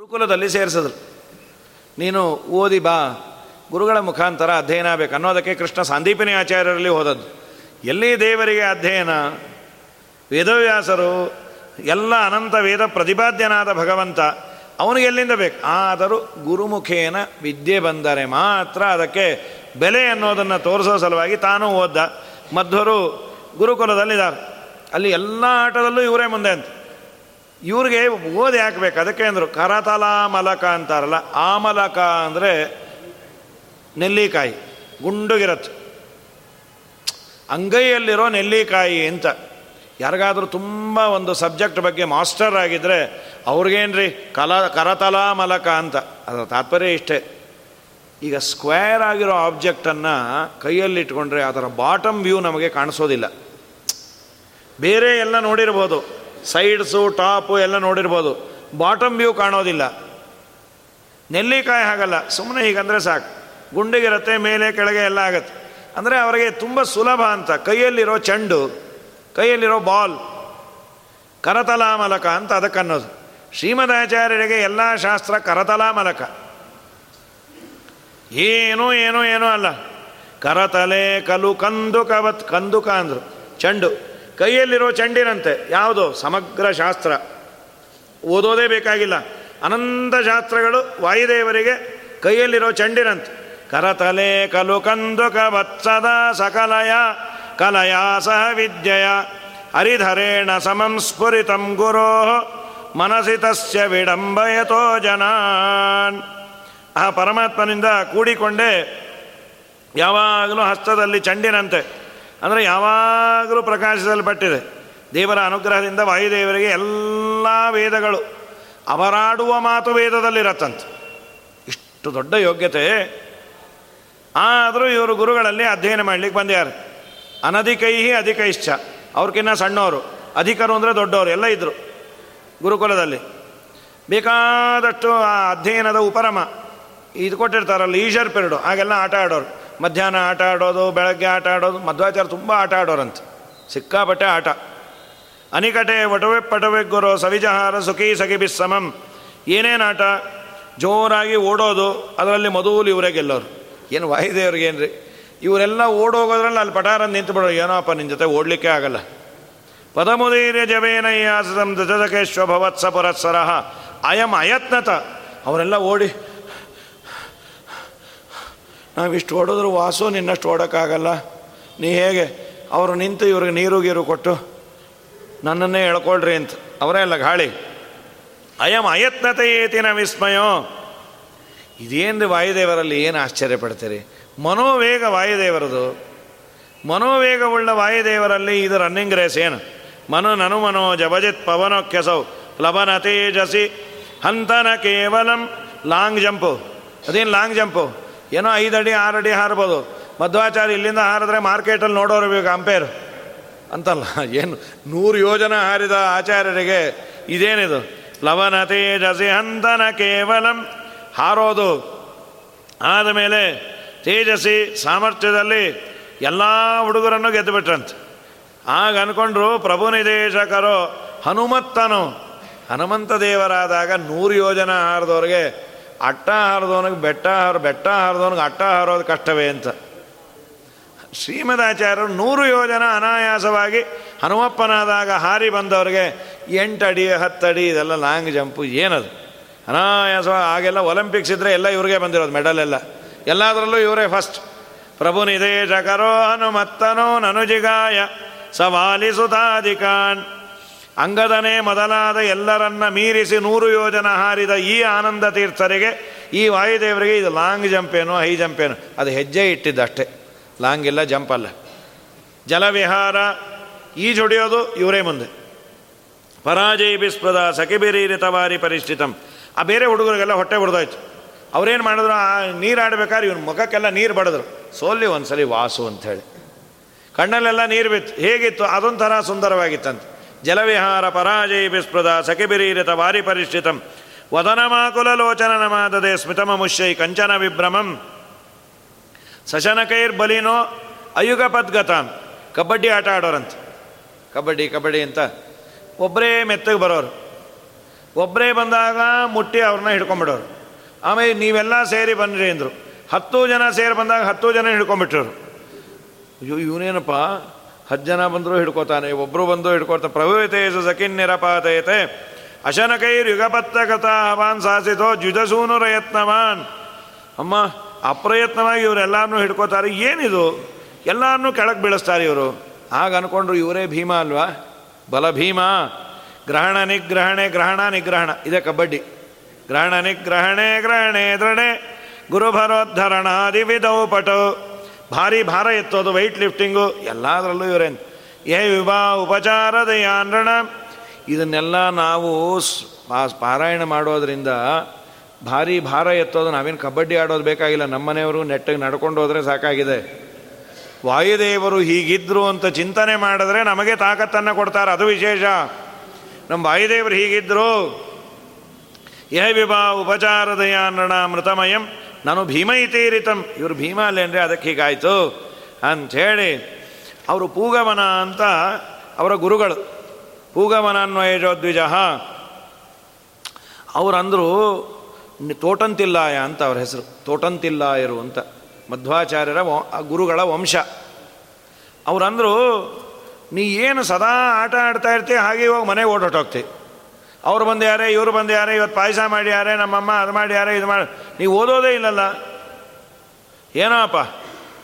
ಗುರುಕುಲದಲ್ಲಿ ಸೇರಿಸಿದ್ರು. ನೀನು ಓದಿ ಬಾ, ಗುರುಗಳ ಮುಖಾಂತರ ಅಧ್ಯಯನ ಆಗಬೇಕು ಅನ್ನೋದಕ್ಕೆ ಕೃಷ್ಣ ಸಾಂದೀಪಿನಿ ಆಚಾರ್ಯರಲ್ಲಿ ಹೋದದ್ದು. ಎಲ್ಲಿ ದೇವರಿಗೆ ಅಧ್ಯಯನ? ವೇದವ್ಯಾಸರು ಎಲ್ಲ ಅನಂತ ವೇದ ಪ್ರತಿಪಾದ್ಯನಾದ ಭಗವಂತ ಅವನಿಗೆ ಎಲ್ಲಿಂದ ಬೇಕು? ಆದರೂ ಗುರುಮುಖೇನ ವಿದ್ಯೆ ಬಂದರೆ ಮಾತ್ರ ಅದಕ್ಕೆ ಬೆಲೆ ಅನ್ನೋದನ್ನು ತೋರಿಸೋ ಸಲುವಾಗಿ ತಾನು ಓದ್ದ. ಮಧ್ವರು ಗುರುಕುಲದಲ್ಲಿದ್ದಾರೆ. ಅಲ್ಲಿ ಎಲ್ಲ ಆಟದಲ್ಲೂ ಇವರೇ ಮುಂದೆ ಅಂತ. ಇವ್ರಿಗೆ ಓದಿ ಹಾಕ್ಬೇಕು. ಅದಕ್ಕೆ ಅಂದರು ಕರತಲ ಮಲಕ ಅಂತಾರಲ್ಲ ಆ ಮಲಕ ಅಂದರೆ ನೆಲ್ಲಿಕಾಯಿ ಗುಂಡುಗಿರತ್ತೆ ಅಂಗೈಯಲ್ಲಿರೋ ನೆಲ್ಲಿಕಾಯಿ ಅಂತ. ಯಾರಿಗಾದರೂ ತುಂಬ ಒಂದು ಸಬ್ಜೆಕ್ಟ್ ಬಗ್ಗೆ ಮಾಸ್ಟರ್ ಆಗಿದ್ದರೆ ಅವ್ರಿಗೇನ್ರಿ? ಕಲಾ, ಕರತಲಾಮಲಕ ಅಂತ. ಅದರ ತಾತ್ಪರ್ಯ ಇಷ್ಟೇ. ಈಗ ಸ್ಕ್ವೇರ್ ಆಗಿರೋ ಆಬ್ಜೆಕ್ಟನ್ನು ಕೈಯಲ್ಲಿಟ್ಕೊಂಡ್ರೆ ಅದರ ಬಾಟಮ್ ವ್ಯೂ ನಮಗೆ ಕಾಣಿಸೋದಿಲ್ಲ. ಬೇರೆ ಎಲ್ಲ ನೋಡಿರ್ಬೋದು. ಸೈಡ್ಸು ಟಾಪು ಎಲ್ಲ ನೋಡಿರ್ಬೋದು. ಬಾಟಮ್ ವ್ಯೂ ಕಾಣೋದಿಲ್ಲ. ನೆಲ್ಲಿಕಾಯಿ ಹಾಗಲ್ಲ ಸುಮ್ಮನೆ ಹೀಗಂದರೆ ಸಾಕು. ಗುಂಡಿಗಿರುತ್ತೆ ಮೇಲೆ, ಕೆಳಗೆ ಎಲ್ಲ ಆಗತ್ತೆ. ಅಂದರೆ ಅವರಿಗೆ ತುಂಬ ಸುಲಭ ಅಂತ. ಕೈಯಲ್ಲಿರೋ ಚೆಂಡು, ಕೈಯಲ್ಲಿರೋ ಬಾಲ್, ಕರತಲಾಮಲಕ ಅಂತ ಅದಕ್ಕನ್ನೋದು. ಶ್ರೀಮದಾಚಾರ್ಯರಿಗೆ ಎಲ್ಲ ಶಾಸ್ತ್ರ ಕರತಲಾಮಲಕ. ಏನೂ ಏನೂ ಏನೂ ಅಲ್ಲ. ಕರತಲೆ ಕಲು ಕಂದುಕವತ್ ಕಂದುಕ ಅಂದರು. ಚೆಂಡು. ಕೈಯಲ್ಲಿರೋ ಚೆಂಡಿನಂತೆ, ಯಾವುದು? ಸಮಗ್ರ ಶಾಸ್ತ್ರ. ಓದೋದೇ ಬೇಕಾಗಿಲ್ಲ. ಅನಂತ ಶಾಸ್ತ್ರಗಳು ವಾಯುದೇವರಿಗೆ ಕೈಯಲ್ಲಿರೋ ಚೆಂಡಿನಂತೆ. ಕರತಲೆ ಕಲು ಕಂದುಕ ವತ್ಸದ ಸಕಲಯ, ಕಲಯಾ ಸಹ ವಿದ್ಯೆಯ. ಹರಿಧರೇಣ ಸಮಂ ಸ್ಫುರಿತಂ ಗುರೋ ಮನಸಿ ತಸ್ಯ ವಿಡಂಬಯತೋ ಜನಾನ್. ಆ ಪರಮಾತ್ಮನಿಂದ ಕೂಡಿಕೊಂಡೇ ಯಾವಾಗಲೂ ಹಸ್ತದಲ್ಲಿ ಚಂಡಿನಂತೆ. ಅಂದರೆ ಯಾವಾಗಲೂ ಪ್ರಕಾಶಿಸಲ್ಪಟ್ಟಿದೆ ದೇವರ ಅನುಗ್ರಹದಿಂದ ವಾಯುದೇವರಿಗೆ ಎಲ್ಲ ವೇದಗಳು ಅವರಾಡುವ ಮಾತು ವೇದದಲ್ಲಿರತ್ತಂತೆ ಇಷ್ಟು ದೊಡ್ಡ ಯೋಗ್ಯತೆ. ಆದರೂ ಇವರು ಗುರುಗಳಲ್ಲಿ ಅಧ್ಯಯನ ಮಾಡಲಿಕ್ಕೆ ಬಂದ್ಯಾರು ಅನಧಿಕೈಹಿ ಅಧಿಕೈಶ್ಚ. ಅವ್ರಕ್ಕಿನ್ನ ಸಣ್ಣವರು ಅಧಿಕರು ಅಂದರೆ ದೊಡ್ಡವರು ಎಲ್ಲ ಇದ್ದರು ಗುರುಕುಲದಲ್ಲಿ. ಬೇಕಾದಷ್ಟು ಆ ಅಧ್ಯಯನದ ಉಪರಮ ಇದು ಕೊಟ್ಟಿರ್ತಾರಲ್ಲ ಈಶರ್ ಪೆರಡು, ಹಾಗೆಲ್ಲ ಆಟ ಆಡೋರು. ಮಧ್ಯಾಹ್ನ ಆಟ ಆಡೋದು, ಬೆಳಗ್ಗೆ ಆಟ ಆಡೋದು, ಮಧ್ವಾಚಾರ ತುಂಬ ಆಟ ಆಡೋರಂತೆ. ಸಿಕ್ಕಾಪಟ್ಟೆ ಆಟ. ಅನಿಕಟೆ ಒಟವೆ ಪಟವೆ ಗುರು ಸವಿಜಹಾರ ಸುಖಿ ಸಖಿ ಬಿಸ್ಸಮಂ. ಏನೇನು ಆಟ? ಜೋರಾಗಿ ಓಡೋದು, ಅದರಲ್ಲಿ ಮೊದಲು ಇವರೇ ಗೆಲ್ಲೋರು. ಏನು ವಾಯುದೇವ್ರಿಗೆ ಏನು ರೀ ಇವರೆಲ್ಲ ಓಡೋಗೋದ್ರಲ್ಲಿ ಅಲ್ಲಿ ಪಟಾರ ನಿಂತು ಬಿಡೋ ಏನೋಪ್ಪ ನಿನ್ನ ಜೊತೆ ಓಡಲಿಕ್ಕೆ ಆಗಲ್ಲ. ಪದಮುದೀರ್ಯ ಜವೇನಯ್ಯಾಸಂ ದಜದಕೇಶ್ವ ಭವತ್ಸ ಪುರತ್ಸರಹ ಅಯಂ ಅಯತ್ನತ. ಅವರೆಲ್ಲ ಓಡಿ ನಾವಿಷ್ಟು ಓಡಿದ್ರು ವಾಸು ನಿನ್ನಷ್ಟು ಓಡೋಕ್ಕಾಗಲ್ಲ ನೀ ಹೇಗೆ? ಅವರು ನಿಂತು ಇವ್ರಿಗೆ ನೀರು ಗೀರು ಕೊಟ್ಟು, ನನ್ನನ್ನೇ ಎಳ್ಕೊಳ್ರಿ ಅಂತ. ಅವರೇ ಅಲ್ಲ ಗಾಳಿ. ಅಯಂ ಅಯತ್ನತೆ ಏತಿನ ವಿಸ್ಮಯೋ. ಇದೇನು ವಾಯುದೇವರಲ್ಲಿ ಏನು ಆಶ್ಚರ್ಯ ಪಡ್ತೀರಿ? ಮನೋವೇಗ ವಾಯುದೇವರದು. ಮನೋವೇಗವುಳ್ಳ ವಾಯುದೇವರಲ್ಲಿ ಇದು ರನ್ನಿಂಗ್ ರೇಸ್ ಏನು? ಮನು ನನು ಮನೋ ಜಬಜಿತ್ ಪವನೋ ಕೆಸೌ ಪ್ಲಬನ ತೇಜಸಿ ಹಂತನ ಕೇವಲಂ ಲಾಂಗ್ ಜಂಪು. ಅದೇನು ಲಾಂಗ್ ಜಂಪು? ಏನೋ ಐದು ಅಡಿ, ಆರು ಅಡಿ ಹಾರಬೋದು. ಮಧ್ವಾಚಾರ್ಯ ಇಲ್ಲಿಂದ ಹಾರಿದ್ರೆ ಮಾರ್ಕೆಟಲ್ಲಿ ನೋಡೋರು ಬೇಕು ಅಂಪೇರ್. ಅಂತಲ್ಲ, ಏನು, ನೂರು ಯೋಜನ ಹಾರಿದ ಆಚಾರ್ಯರಿಗೆ ಇದೇನಿದು? ಲವನ ತೇಜಸಿ ಹಂತನ ಕೇವಲಂ ಹಾರೋದು. ಆದಮೇಲೆ ತೇಜಸ್ವಿ ಸಾಮರ್ಥ್ಯದಲ್ಲಿ ಎಲ್ಲ ಹುಡುಗರನ್ನು ಗೆದ್ದು ಬಿಟ್ರಂತೆ ಆಗ ಅಂದ್ಕೊಂಡ್ರು ಪ್ರಭು ನಿದೇಶಕರು ಹನುಮತ್ತನು. ಹನುಮಂತ ದೇವರಾದಾಗ ನೂರು ಯೋಜನ ಹಾರಿದವ್ರಿಗೆ ಅಟ್ಟ ಹಾರದವನಿಗೆ ಬೆಟ್ಟ ಹಾರ, ಬೆಟ್ಟ ಹಾರದವನಿಗೆ ಅಟ್ಟ ಹಾರೋದು ಕಷ್ಟವೇ ಅಂತ. ಶ್ರೀಮದಾಚಾರ್ಯರು ನೂರು ಯೋಜನ ಅನಾಯಾಸವಾಗಿ ಹನುಮಪ್ಪನಾದಾಗ ಹಾರಿ ಬಂದವರಿಗೆ ಎಂಟು ಅಡಿ ಇದೆಲ್ಲ ಲಾಂಗ್ ಜಂಪು, ಏನದು? ಅನಾಯಾಸ ಆಗೆಲ್ಲ ಒಲಿಂಪಿಕ್ಸ್ ಇದ್ದರೆ ಎಲ್ಲ ಇವ್ರಿಗೆ ಬಂದಿರೋದು, ಮೆಡಲೆಲ್ಲ. ಎಲ್ಲ ಎಲ್ಲದರಲ್ಲೂ ಇವರೇ ಫಸ್ಟ್ ಪ್ರಭು ನಿದೇಶಕರೋ ಹನುಮತ್ತನೋ ನನುಜಿಗಾಯ ಸವಾಲಿಸುತಾಧಿಕಾನ್ ಅಂಗದನೇ ಮೊದಲಾದ ಎಲ್ಲರನ್ನ ಮೀರಿಸಿ ನೂರು ಯೋಜನ ಹಾರಿದ ಈ ಆನಂದ ತೀರ್ಥರಿಗೆ, ಈ ವಾಯುದೇವರಿಗೆ ಇದು ಲಾಂಗ್ ಜಂಪ್ ಏನು, ಹೈ ಜಂಪ್ ಏನು? ಅದು ಹೆಜ್ಜೆ ಇಟ್ಟಿದ್ದಷ್ಟೇ. ಲಾಂಗ್ ಇಲ್ಲ, ಜಂಪ್ ಅಲ್ಲ. ಜಲವಿಹಾರ ಈಜೊಡೆಯೋದು ಇವರೇ ಮುಂದೆ. ಪರಾಜಯ ಬಿಸ್ಪದ ಸಖಿಬಿರೀರಿತವಾರಿ ಪರಿಸ್ಥಿತಂ ಆ ಬೇರೆ ಹುಡುಗರಿಗೆಲ್ಲ ಹೊಟ್ಟೆ ಹೊಡೆದೋಯ್ತು ಅವ್ರೇನು ಮಾಡಿದ್ರು? ಆ ನೀರು ಆಡ್ಬೇಕಾದ್ರೆ ಇವನು ಮುಖಕ್ಕೆಲ್ಲ ನೀರು ಬಡಿದ್ರು. ಸೋಲಿ ಒಂದ್ಸಲಿ ವಾಸು ಅಂಥೇಳಿ. ಕಣ್ಣಲ್ಲೆಲ್ಲ ನೀರು ಬಿತ್ತು. ಹೇಗಿತ್ತು? ಅದೊಂಥರ ಸುಂದರವಾಗಿತ್ತಂತೆ. ವಾರಿ ಪರಿಷ್ಠಿತಂ ವದನಮಾಕುಲ ಲೋಚನ ನಮಾದದೆ ಸ್ಮಿತಮುಷ್ಯೈ ಕಂಚನ ವಿಭ್ರಮಂ ಸಶನಕೈರ್ಬಲಿನೋ ಅಯುಗ ಪದ್ಗತಾಂ ಕಬಡ್ಡಿ ಆಟ ಆಡೋರಂತೆ ಕಬಡ್ಡಿ ಕಬಡ್ಡಿ ಅಂತ ಒಬ್ಬರೇ ಮೆತ್ತಗೆ ಬರೋರು. ಒಬ್ಬರೇ ಬಂದಾಗ ಮುಟ್ಟಿ ಅವ್ರನ್ನ ಹಿಡ್ಕೊಂಬಿಡೋರು. ಆಮೇಲೆ ನೀವೆಲ್ಲ ಸೇರಿ ಬನ್ನಿರಿ ಅಂದರು. ಹತ್ತು ಜನ ಸೇರಿ ಬಂದಾಗ ಹತ್ತು ಜನ ಹಿಡ್ಕೊಂಬಿಟ್ರು. ಅಯ್ಯೋ, ಇವನೇನಪ್ಪ? ಹತ್ತು ಜನ ಬಂದರೂ ಹಿಡ್ಕೋತಾನೆ ಒಬ್ಬರು ಬಂದು ಹಿಡ್ಕೊಳ್ತಾನೆ ಪ್ರಭುತೇಸು ಸಖಿನ್ ನಿರಪಾತಯತೆ ಯುಗಪತ್ತಕಥ ಅವಾನ್ ಸಾಸಿತೋ ಜುಜಸೂನು ರಯತ್ನವಾನ್ ಅಮ್ಮ, ಅಪ್ರಯತ್ನವಾಗಿ ಇವರೆಲ್ಲರನ್ನೂ ಹಿಡ್ಕೋತಾರೆ. ಏನಿದು? ಎಲ್ಲರನ್ನೂ ಕೆಳಗೆ ಬೀಳಿಸ್ತಾರೆ ಇವರು. ಆಗ ಅನ್ಕೊಂಡ್ರು ಇವರೇ ಭೀಮ ಅಲ್ವಾ? ಬಲ ಭೀಮ. ಗ್ರಹಣ ನಿಗ್ರಹಣೆ, ಗ್ರಹಣ ನಿಗ್ರಹಣ. ಇದೆ ಕಬಡ್ಡಿ. ಗ್ರಹಣ ನಿಗ್ರಹಣೆ, ಗ್ರಹಣೆ ದೃಢೆ ಗುರುಭರೋದ್ಧರಣಾದಿ ವಿಧೌ ಪಟು ಭಾರಿ ಭಾರ ಎತ್ತೋದು ವೈಟ್ ಲಿಫ್ಟಿಂಗು ಎಲ್ಲದರಲ್ಲೂ ಇವರೇನ್, ಏ ವಿವಾ ಉಪಚಾರದಯಾನ್ರಣ ಇದನ್ನೆಲ್ಲ ನಾವು ಪಾರಾಯಣ ಮಾಡೋದ್ರಿಂದ ಭಾರಿ ಭಾರ ಎತ್ತೋದು ನಾವೇನು ಕಬಡ್ಡಿ ಆಡೋದು ಬೇಕಾಗಿಲ್ಲ. ನಮ್ಮನೆಯವರು ನೆಟ್ಟಗೆ ನಡ್ಕೊಂಡು ಹೋದರೆ ಸಾಕಾಗಿದೆ. ವಾಯುದೇವರು ಹೀಗಿದ್ರು ಅಂತ ಚಿಂತನೆ ಮಾಡಿದ್ರೆ ನಮಗೆ ತಾಕತ್ತನ್ನು ಕೊಡ್ತಾರೆ. ಅದು ವಿಶೇಷ. ನಮ್ಮ ವಾಯುದೇವರು ಹೀಗಿದ್ರು. ಏ ವಿಭಾ ಉಪಚಾರದಯಾನಣ ಮೃತಮಯಂ. ನಾನು ಭೀಮ ಇತೀರಿತಂ ಇವರು ಭೀಮ ಅಲ್ಲೇನ್ರಿ ಅದಕ್ಕೆ ಹೀಗಾಯಿತು. ಅಂಥೇಳಿ ಅವರು ಪೂಗಮನ ಅಂತ ಅವರ ಗುರುಗಳು. ಪೂಗವನ ಅನ್ವಯಜೋದ್ವಿಜ ಅವರಂದರು ತೋಟಂತಿಲ್ಲಾಯ ಅಂತ ಅವ್ರ ಹೆಸರು. ತೋಟಂತಿಲ್ಲಾಯರು ಅಂತ. ಮಧ್ವಾಚಾರ್ಯರ ಗುರುಗಳ ವಂಶ. ಅವರಂದರು, ನೀ ಏನು ಸದಾ ಆಟ ಆಡ್ತಾ ಇರ್ತೀಯ? ಹಾಗೆ ಇವಾಗ ಮನೆಗೆ ಓಡೋಟೋಗ್ತಿ. ಅವ್ರು ಬಂದು ಯಾರೇ ಇವರು ಬಂದು ಯಾರೇ ಇವತ್ತು ಪಾಯಸ ಮಾಡಿ ಯಾರೇ ನಮ್ಮಮ್ಮ ಅದು ಮಾಡಿ ಯಾರೇ ಇದು ಮಾಡಿ, ನೀವು ಓದೋದೇ ಇಲ್ಲಲ್ಲ. ಏನೋಪ್ಪ,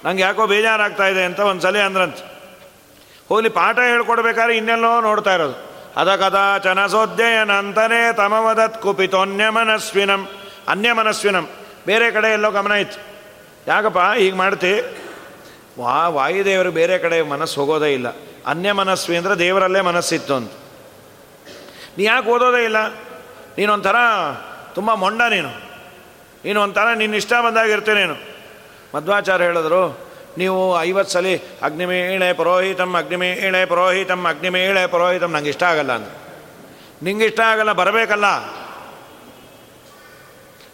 ನಂಗೆ ಯಾಕೋ ಬೇಜಾರಾಗ್ತಾ ಇದೆ ಅಂತ ಒಂದು ಸಲ ಅಂದ್ರಂತ. ಹೋಗ್ಲಿ, ಪಾಠ ಹೇಳ್ಕೊಡ್ಬೇಕಾದ್ರೆ ಇನ್ನೆಲ್ಲೋ ನೋಡ್ತಾ ಇರೋದು. ಅದ ಕದಾಚನಸೋಧ್ಯಯನಂತನೇ ತಮವದತ್ ಕುಪಿತೋನ್ಯಮನಸ್ವಿನಂ. ಅನ್ಯಮನಸ್ವಿನಂ. ಬೇರೆ ಕಡೆ ಎಲ್ಲೋ ಗಮನ ಇತ್ತು. ಯಾಕಪ್ಪ, ಹೀಗೆ ಮಾಡ್ತಿ? ವಾ, ವಾಯುದೇವರು ಬೇರೆ ಕಡೆ ಮನಸ್ಸು ಹೋಗೋದೇ ಇಲ್ಲ. ಅನ್ಯ ಮನಸ್ವಿ ಅಂದರೆ ದೇವರಲ್ಲೇ ಮನಸ್ಸಿತ್ತು ಅಂತ. ನೀ ಯಾಕೆ ಓದೋದೇ ಇಲ್ಲ? ನೀನೊಂಥರ ತುಂಬ ಮೊಂಡ ನೀನು. ನೀನು ಒಂಥರ ನಿನ್ನ ಇಷ್ಟ ಬಂದಾಗಿರ್ತೀನಿ ನೀನು. ಮಧ್ವಾಚಾರ್ಯ ಹೇಳಿದ್ರು, ನೀವು ಐವತ್ತು ಸಲ ಅಗ್ನಿಮೇಳೆ ಪುರೋಹಿತಂ ಅಗ್ನಿಮೇಳೆ ಪುರೋಹಿತಂ ಅಗ್ನಿಮೇಳೆ ಪುರೋಹಿತಂ, ನಂಗೆ ಇಷ್ಟ ಆಗಲ್ಲ ಅಂದ್ರೆ. ನಿಂಗೆ ಇಷ್ಟ ಆಗಲ್ಲ, ಬರಬೇಕಲ್ಲ?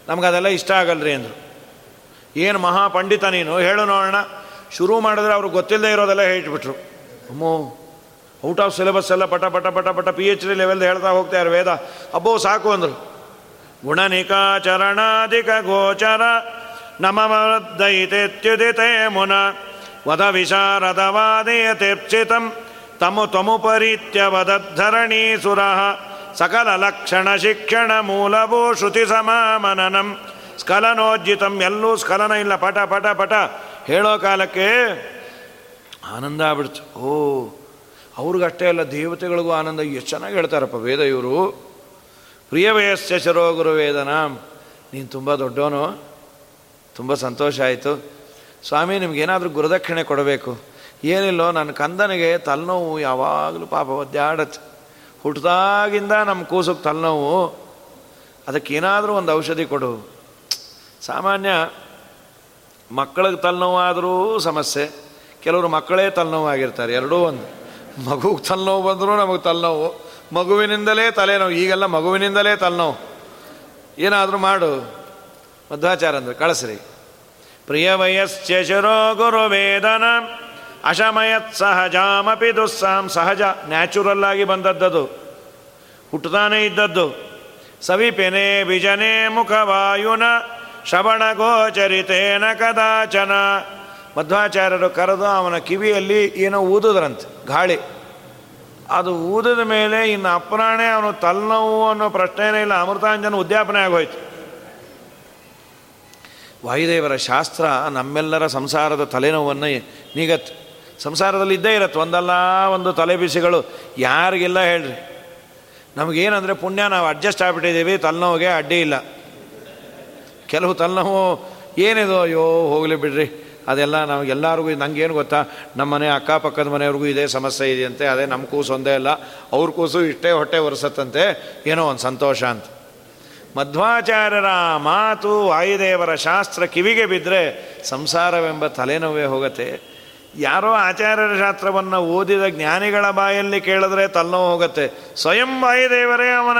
ನಮಗದೆಲ್ಲ ಇಷ್ಟ ಆಗಲ್ರಿ ಅಂದರು. ಏನು ಮಹಾಪಂಡಿತ ನೀನು? ಹೇಳು ನೋಡೋಣ. ಶುರು ಮಾಡಿದ್ರೆ ಅವ್ರಿಗೆ ಗೊತ್ತಿಲ್ಲದೆ ಇರೋದೆಲ್ಲ ಹೇಳ್ಬಿಟ್ರು. ಅಮ್ಮೋ ಔಟ್ ಆಫ್ ಸಿಲೆಬಸ್ ಎಲ್ಲ ಪಟ ಪಟ ಪಟ ಪಟ ಪಿ ಎಚ್ ಡಿ ಲೆವೆಲ್ ಹೇಳ್ತಾ ಹೋಗ್ತಾರೆ ವೇದ. ಅಬ್ಬೋ, ಸಾಕು ಅಂದರು. ಗುಣನಿಕಾಚರಣಾಧಿಕ ಗೋಚರ ನಮದೈತೆತ್ಯುದಿತೆ ಮುನ ವದ ವಿಶಾರದವಾದಯತೆಪ್ಸಿತಂ ತಮು ತಮುಪರೀತ್ಯ ವದದ್ಧರಣೀ ಸುರ ಸಕಲ ಲಕ್ಷಣ ಶಿಕ್ಷಣ ಮೂಲಭೂ ಶ್ರುತಿ ಸಮಾಮನನಂ ಸ್ಖಲನೋಜ್ಜಿತಂ ಎಲ್ಲೂ ಸ್ಖಲನ ಇಲ್ಲ. ಪಟ ಪಟ ಪಟ. ಹೇಳೋ ಕಾಲಕ್ಕೆ ಆನಂದ ಆಗ್ಬಿಡ್ತು. ಓ ಅವ್ರಿಗಷ್ಟೇ ಅಲ್ಲ, ದೇವತೆಗಳಿಗೂ ಆನಂದ. ಎಷ್ಟು ಚೆನ್ನಾಗಿ ಹೇಳ್ತಾರಪ್ಪ ವೇದ ಇವರು ಪ್ರಿಯ ವಯಸ್ಸ ಶರೋ ಗುರು ವೇದನ ನೀನು ತುಂಬ ದೊಡ್ಡವನು. ತುಂಬ ಸಂತೋಷ ಆಯಿತು. ಸ್ವಾಮಿ, ನಿಮಗೇನಾದರೂ ಗುರುದಕ್ಷಿಣೆ ಕೊಡಬೇಕು. ಏನಿಲ್ಲೋ ನನ್ನ ಕಂದನಿಗೆ ತಲೆನೋವು ಯಾವಾಗಲೂ ಪಾಪ ಒದ್ದಾಡತ್ತೆ. ಹುಟ್ಟದಾಗಿಂದ ನಮ್ಮ ಕೂಸಕ್ಕೆ ತಲೆನೋವು. ಅದಕ್ಕೇನಾದರೂ ಒಂದು ಔಷಧಿ ಕೊಡು. ಸಾಮಾನ್ಯ, ಮಕ್ಕಳಿಗೆ ತಲೆನೋವಾದರೂ ಸಮಸ್ಯೆ. ಕೆಲವರು ಮಕ್ಕಳೇ ತಲೆನೋವಾಗಿರ್ತಾರೆ ಎರಡೂ ಒಂದು. ಮಗುಗೆ ತಲೆನೋವು ಬಂದರೂ ನಮಗೆ ತಲೆನೋವು. ಮಗುವಿನಿಂದಲೇ ತಲೆನೋವು. ಈಗೆಲ್ಲ ಮಗುವಿನಿಂದಲೇ ತಲೆನೋವು. ಏನಾದರೂ ಮಾಡು. ಮಧ್ವಾಚಾರ ಅಂದರೆ ಕಳಿಸ್ರಿ. ಪ್ರಿಯ ವಯಸ್ಸರೋ ಗುರು ವೇದನ ಅಶಮಯತ್ ಸಹಜಾಮಪಿ ದುಸ್ಸಾಂ. ಸಹಜ, ನ್ಯಾಚುರಲ್ ಆಗಿ ಬಂದದ್ದದು. ಹುಟ್ಟುತ್ತಾನೆ ಇದ್ದದ್ದು. ಸವಿಪೆನೆ ಬಿಜನೆ ಮುಖವಾಯುನ. ಶ್ರವಣ ಗೋಚರಿತೇನ ಕದಾಚನ. ಮಧ್ವಾಚಾರ್ಯರು ಕರೆದು ಅವನ ಕಿವಿಯಲ್ಲಿ ಏನೋ ಊದುದ್ರಂತೆ, ಗಾಳಿ. ಅದು ಊದಿದ ಮೇಲೆ ಇನ್ನು ಅಪ್ರಾಣೆ ಅವನು ತಲೆನೋವು ಅನ್ನೋ ಪ್ರಶ್ನೆನೇ ಇಲ್ಲ, ಅಮೃತಾಂಜನ ಉದ್ಯಾಪನೆ ಆಗೋಯ್ತು. ವಾಯುದೇವರ ಶಾಸ್ತ್ರ ನಮ್ಮೆಲ್ಲರ ಸಂಸಾರದ ತಲೆನೋವನ್ನು ನೀಗತ್ ಸಂಸಾರದಲ್ಲಿ ಇದ್ದೇ ಇರತ್ತೆ, ಒಂದಲ್ಲ ಒಂದು ತಲೆ ಬಿಸಿಗಳು ಯಾರಿಗೆಲ್ಲ ಹೇಳ್ರಿ? ನಮಗೇನಂದರೆ ಪುಣ್ಯ, ನಾವು ಅಡ್ಜಸ್ಟ್ ಆಗಿಬಿಟ್ಟಿದ್ದೀವಿ, ತಲೆನೋವಿಗೆ ಅಡ್ಡಿ ಇಲ್ಲ. ಕೆಲವು ತಲೆನೋವು ಏನಿದು, ಅಯ್ಯೋ, ಹೋಗಲಿ ಬಿಡ್ರಿ. ಅದೆಲ್ಲ ನಮಗೆಲ್ಲರಿಗೂ ನನಗೇನು ನಂಗೇನು ಗೊತ್ತಾ? ನಮ್ಮ ಮನೆ ಅಕ್ಕಪಕ್ಕದ ಮನೆಯವ್ರಿಗೂ ಇದೇ ಸಮಸ್ಯೆ ಇದೆಯಂತೆ, ಅದೇ ನಮ್ಮ ಕೂಸು ಒಂದೇ ಅಲ್ಲ ಅವ್ರ ಕೂಸು ಇಷ್ಟೇ ಹೊಟ್ಟೆ ಒರೆಸತ್ತಂತೆ, ಏನೋ ಒಂದು ಸಂತೋಷ ಅಂತ. ಮಧ್ವಾಚಾರ್ಯರ ಮಾತು ವಾಯುದೇವರ ಶಾಸ್ತ್ರ ಕಿವಿಗೆ ಬಿದ್ದರೆ ಸಂಸಾರವೆಂಬ ತಲೆನೋವೇ ಹೋಗುತ್ತೆ. ಯಾರೋ ಆಚಾರ್ಯರ ಶಾಸ್ತ್ರವನ್ನು ಓದಿದ ಜ್ಞಾನಿಗಳ ಬಾಯಲ್ಲಿ ಕೇಳಿದ್ರೆ ತಲೆನೋವು ಹೋಗುತ್ತೆ. ಸ್ವಯಂ ವಾಯುದೇವರೇ ಅವನ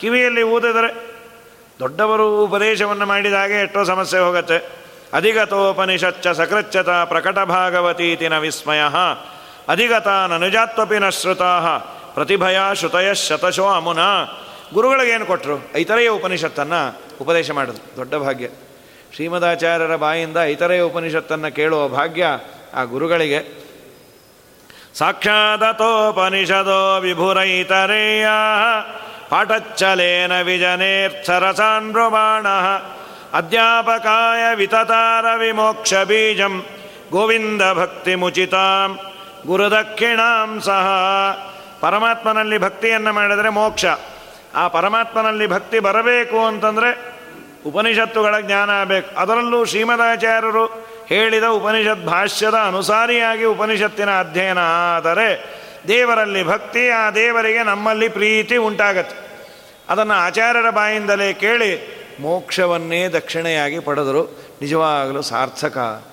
ಕಿವಿಯಲ್ಲಿ ಓದಿದರೆ ದೊಡ್ಡವರು ಉಪದೇಶವನ್ನು ಮಾಡಿದಾಗೆ ಎಷ್ಟೋ ಸಮಸ್ಯೆ ಹೋಗುತ್ತೆ. ಅಧಿಗತೋಪನಿಷಚ್ಚ ಸಕೃಚ್ಯತ ಪ್ರಕಟ ನ ವಿಸ್ಮಯ. ಅಧಿಗತ ನನುಜಾತ್ವಪಿ ನ ಶ್ರುತಾ ಪ್ರತಿಭಯ ಶ್ರುತಯ ಶತಶೋ ಅಮುನ. ಗುರುಗಳಿಗೇನು ಕೊಟ್ಟರು ಐತರೆಯ ಉಪನಿಷತ್ತನ್ನು ಉಪದೇಶ ಮಾಡಿದ್ರು. ದೊಡ್ಡ ಭಾಗ್ಯ. ಶ್ರೀಮದಾಚಾರ್ಯರ ಬಾಯಿಂದ ಐತರೆಯ ಉಪನಿಷತ್ತನ್ನು ಕೇಳುವ ಭಾಗ್ಯ ಆ ಗುರುಗಳಿಗೆ. ಸಾಕ್ಷಾದತೋಪನಿಷದೋ ವಿಭುರೈತರೇಯ. ಪಾಠಚ್ಚಲೇನ ವಿಜನೇರ್ಥರಸಾನ್ರುಬಾಣ. ಅಧ್ಯಾಪಕಾಯ ವಿತತಾರ ವಿಮೋಕ್ಷ ಬೀಜಂ. ಗೋವಿಂದ ಭಕ್ತಿ ಮುಚಿತಾಂ. ಗುರುದಕ್ಷಿಣಾಂ ಸಹ. ಪರಮಾತ್ಮನಲ್ಲಿ ಭಕ್ತಿಯನ್ನು ಮಾಡಿದರೆ ಮೋಕ್ಷ. ಆ ಪರಮಾತ್ಮನಲ್ಲಿ ಭಕ್ತಿ ಬರಬೇಕು ಅಂತಂದರೆ ಉಪನಿಷತ್ತುಗಳ ಜ್ಞಾನ ಆಗಬೇಕು ಅದರಲ್ಲೂ ಶ್ರೀಮದಾಚಾರ್ಯರು ಹೇಳಿದ ಉಪನಿಷತ್ ಭಾಷ್ಯದ ಅನುಸಾರಿಯಾಗಿ ಉಪನಿಷತ್ತಿನ ಅಧ್ಯಯನ ಆದರೆ ದೇವರಲ್ಲಿ ಭಕ್ತಿ, ಆ ದೇವರಿಗೆ ನಮ್ಮಲ್ಲಿ ಪ್ರೀತಿ ಉಂಟಾಗತ್ತೆ. ಅದನ್ನು ಆಚಾರ್ಯರ ಬಾಯಿಂದಲೇ ಕೇಳಿ ಮೋಕ್ಷವನ್ನೇ ದಕ್ಷಿಣೆಯಾಗಿ ಪಡೆದರು. ನಿಜವಾಗಲೂ ಸಾರ್ಥಕ.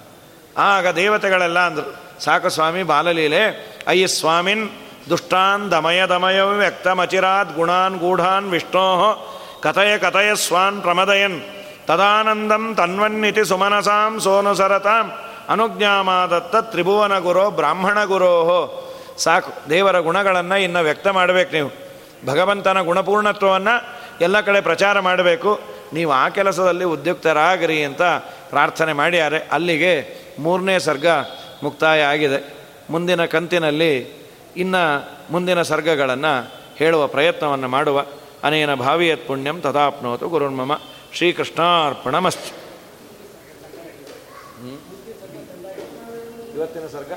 ಆಗ ದೇವತೆಗಳೆಲ್ಲ ಅಂದರು, ಸಾಕು ಸ್ವಾಮಿ, ಬಾಲಲೀಲೆ, ಅಯ್ಯ ಸ್ವಾಮಿನ್, ದುಷ್ಟಾನ್ ದಮಯ ದಮಯ ವ್ಯಕ್ತಮಚಿರಾತ್ ಗುಣಾನ್ ಗೂಢಾನ್ ವಿಷ್ಣೋ ಕಥಯ ಕಥಯ ಸ್ವಾನ್ ಪ್ರಮದಯನ್, ತದಾನಂದಂ ತನ್ವನ್ನಿತಿ ಸುಮನಸಾಂ ಸೋನುಸರತಾಂ, ಅನುಜ್ಞಾಮಾದತ್ತ ತ್ರಿಭುವನ ಗುರೋ ಬ್ರಾಹ್ಮಣ ಗುರೋ ಸಾಕು, ದೇವರ ಗುಣಗಳನ್ನು ಇನ್ನು ವ್ಯಕ್ತ ಮಾಡಬೇಕು ನೀವು. ಭಗವಂತನ ಗುಣಪೂರ್ಣತ್ವವನ್ನು ಎಲ್ಲ ಕಡೆ ಪ್ರಚಾರ ಮಾಡಬೇಕು. ನೀವು ಆ ಕೆಲಸದಲ್ಲಿ ಉದ್ಯುಕ್ತರಾಗಿರಿ ಅಂತ ಪ್ರಾರ್ಥನೆ ಮಾಡ್ಯಾರೆ. ಅಲ್ಲಿಗೆ ಮೂರನೇ ಸರ್ಗ ಮುಕ್ತಾಯ ಆಗಿದೆ. ಮುಂದಿನ ಕಂತಿನಲ್ಲಿ ಇನ್ನು ಮುಂದಿನ ಸರ್ಗಗಳನ್ನು ಹೇಳುವ ಪ್ರಯತ್ನವನ್ನು ಮಾಡುವ. ಅನೇನ ಭಾವಿಯತ್ ಪುಣ್ಯಂ ತದಾಪ್ನೋತು ಶ್ರೀಕೃಷ್ಣಾರ್ಪಣ ಶ್ರೀಕೃಷ್ಣಾರ್ಪಣಮಸ್ತು. ಇವತ್ತಿನ ಸರ್ಗ?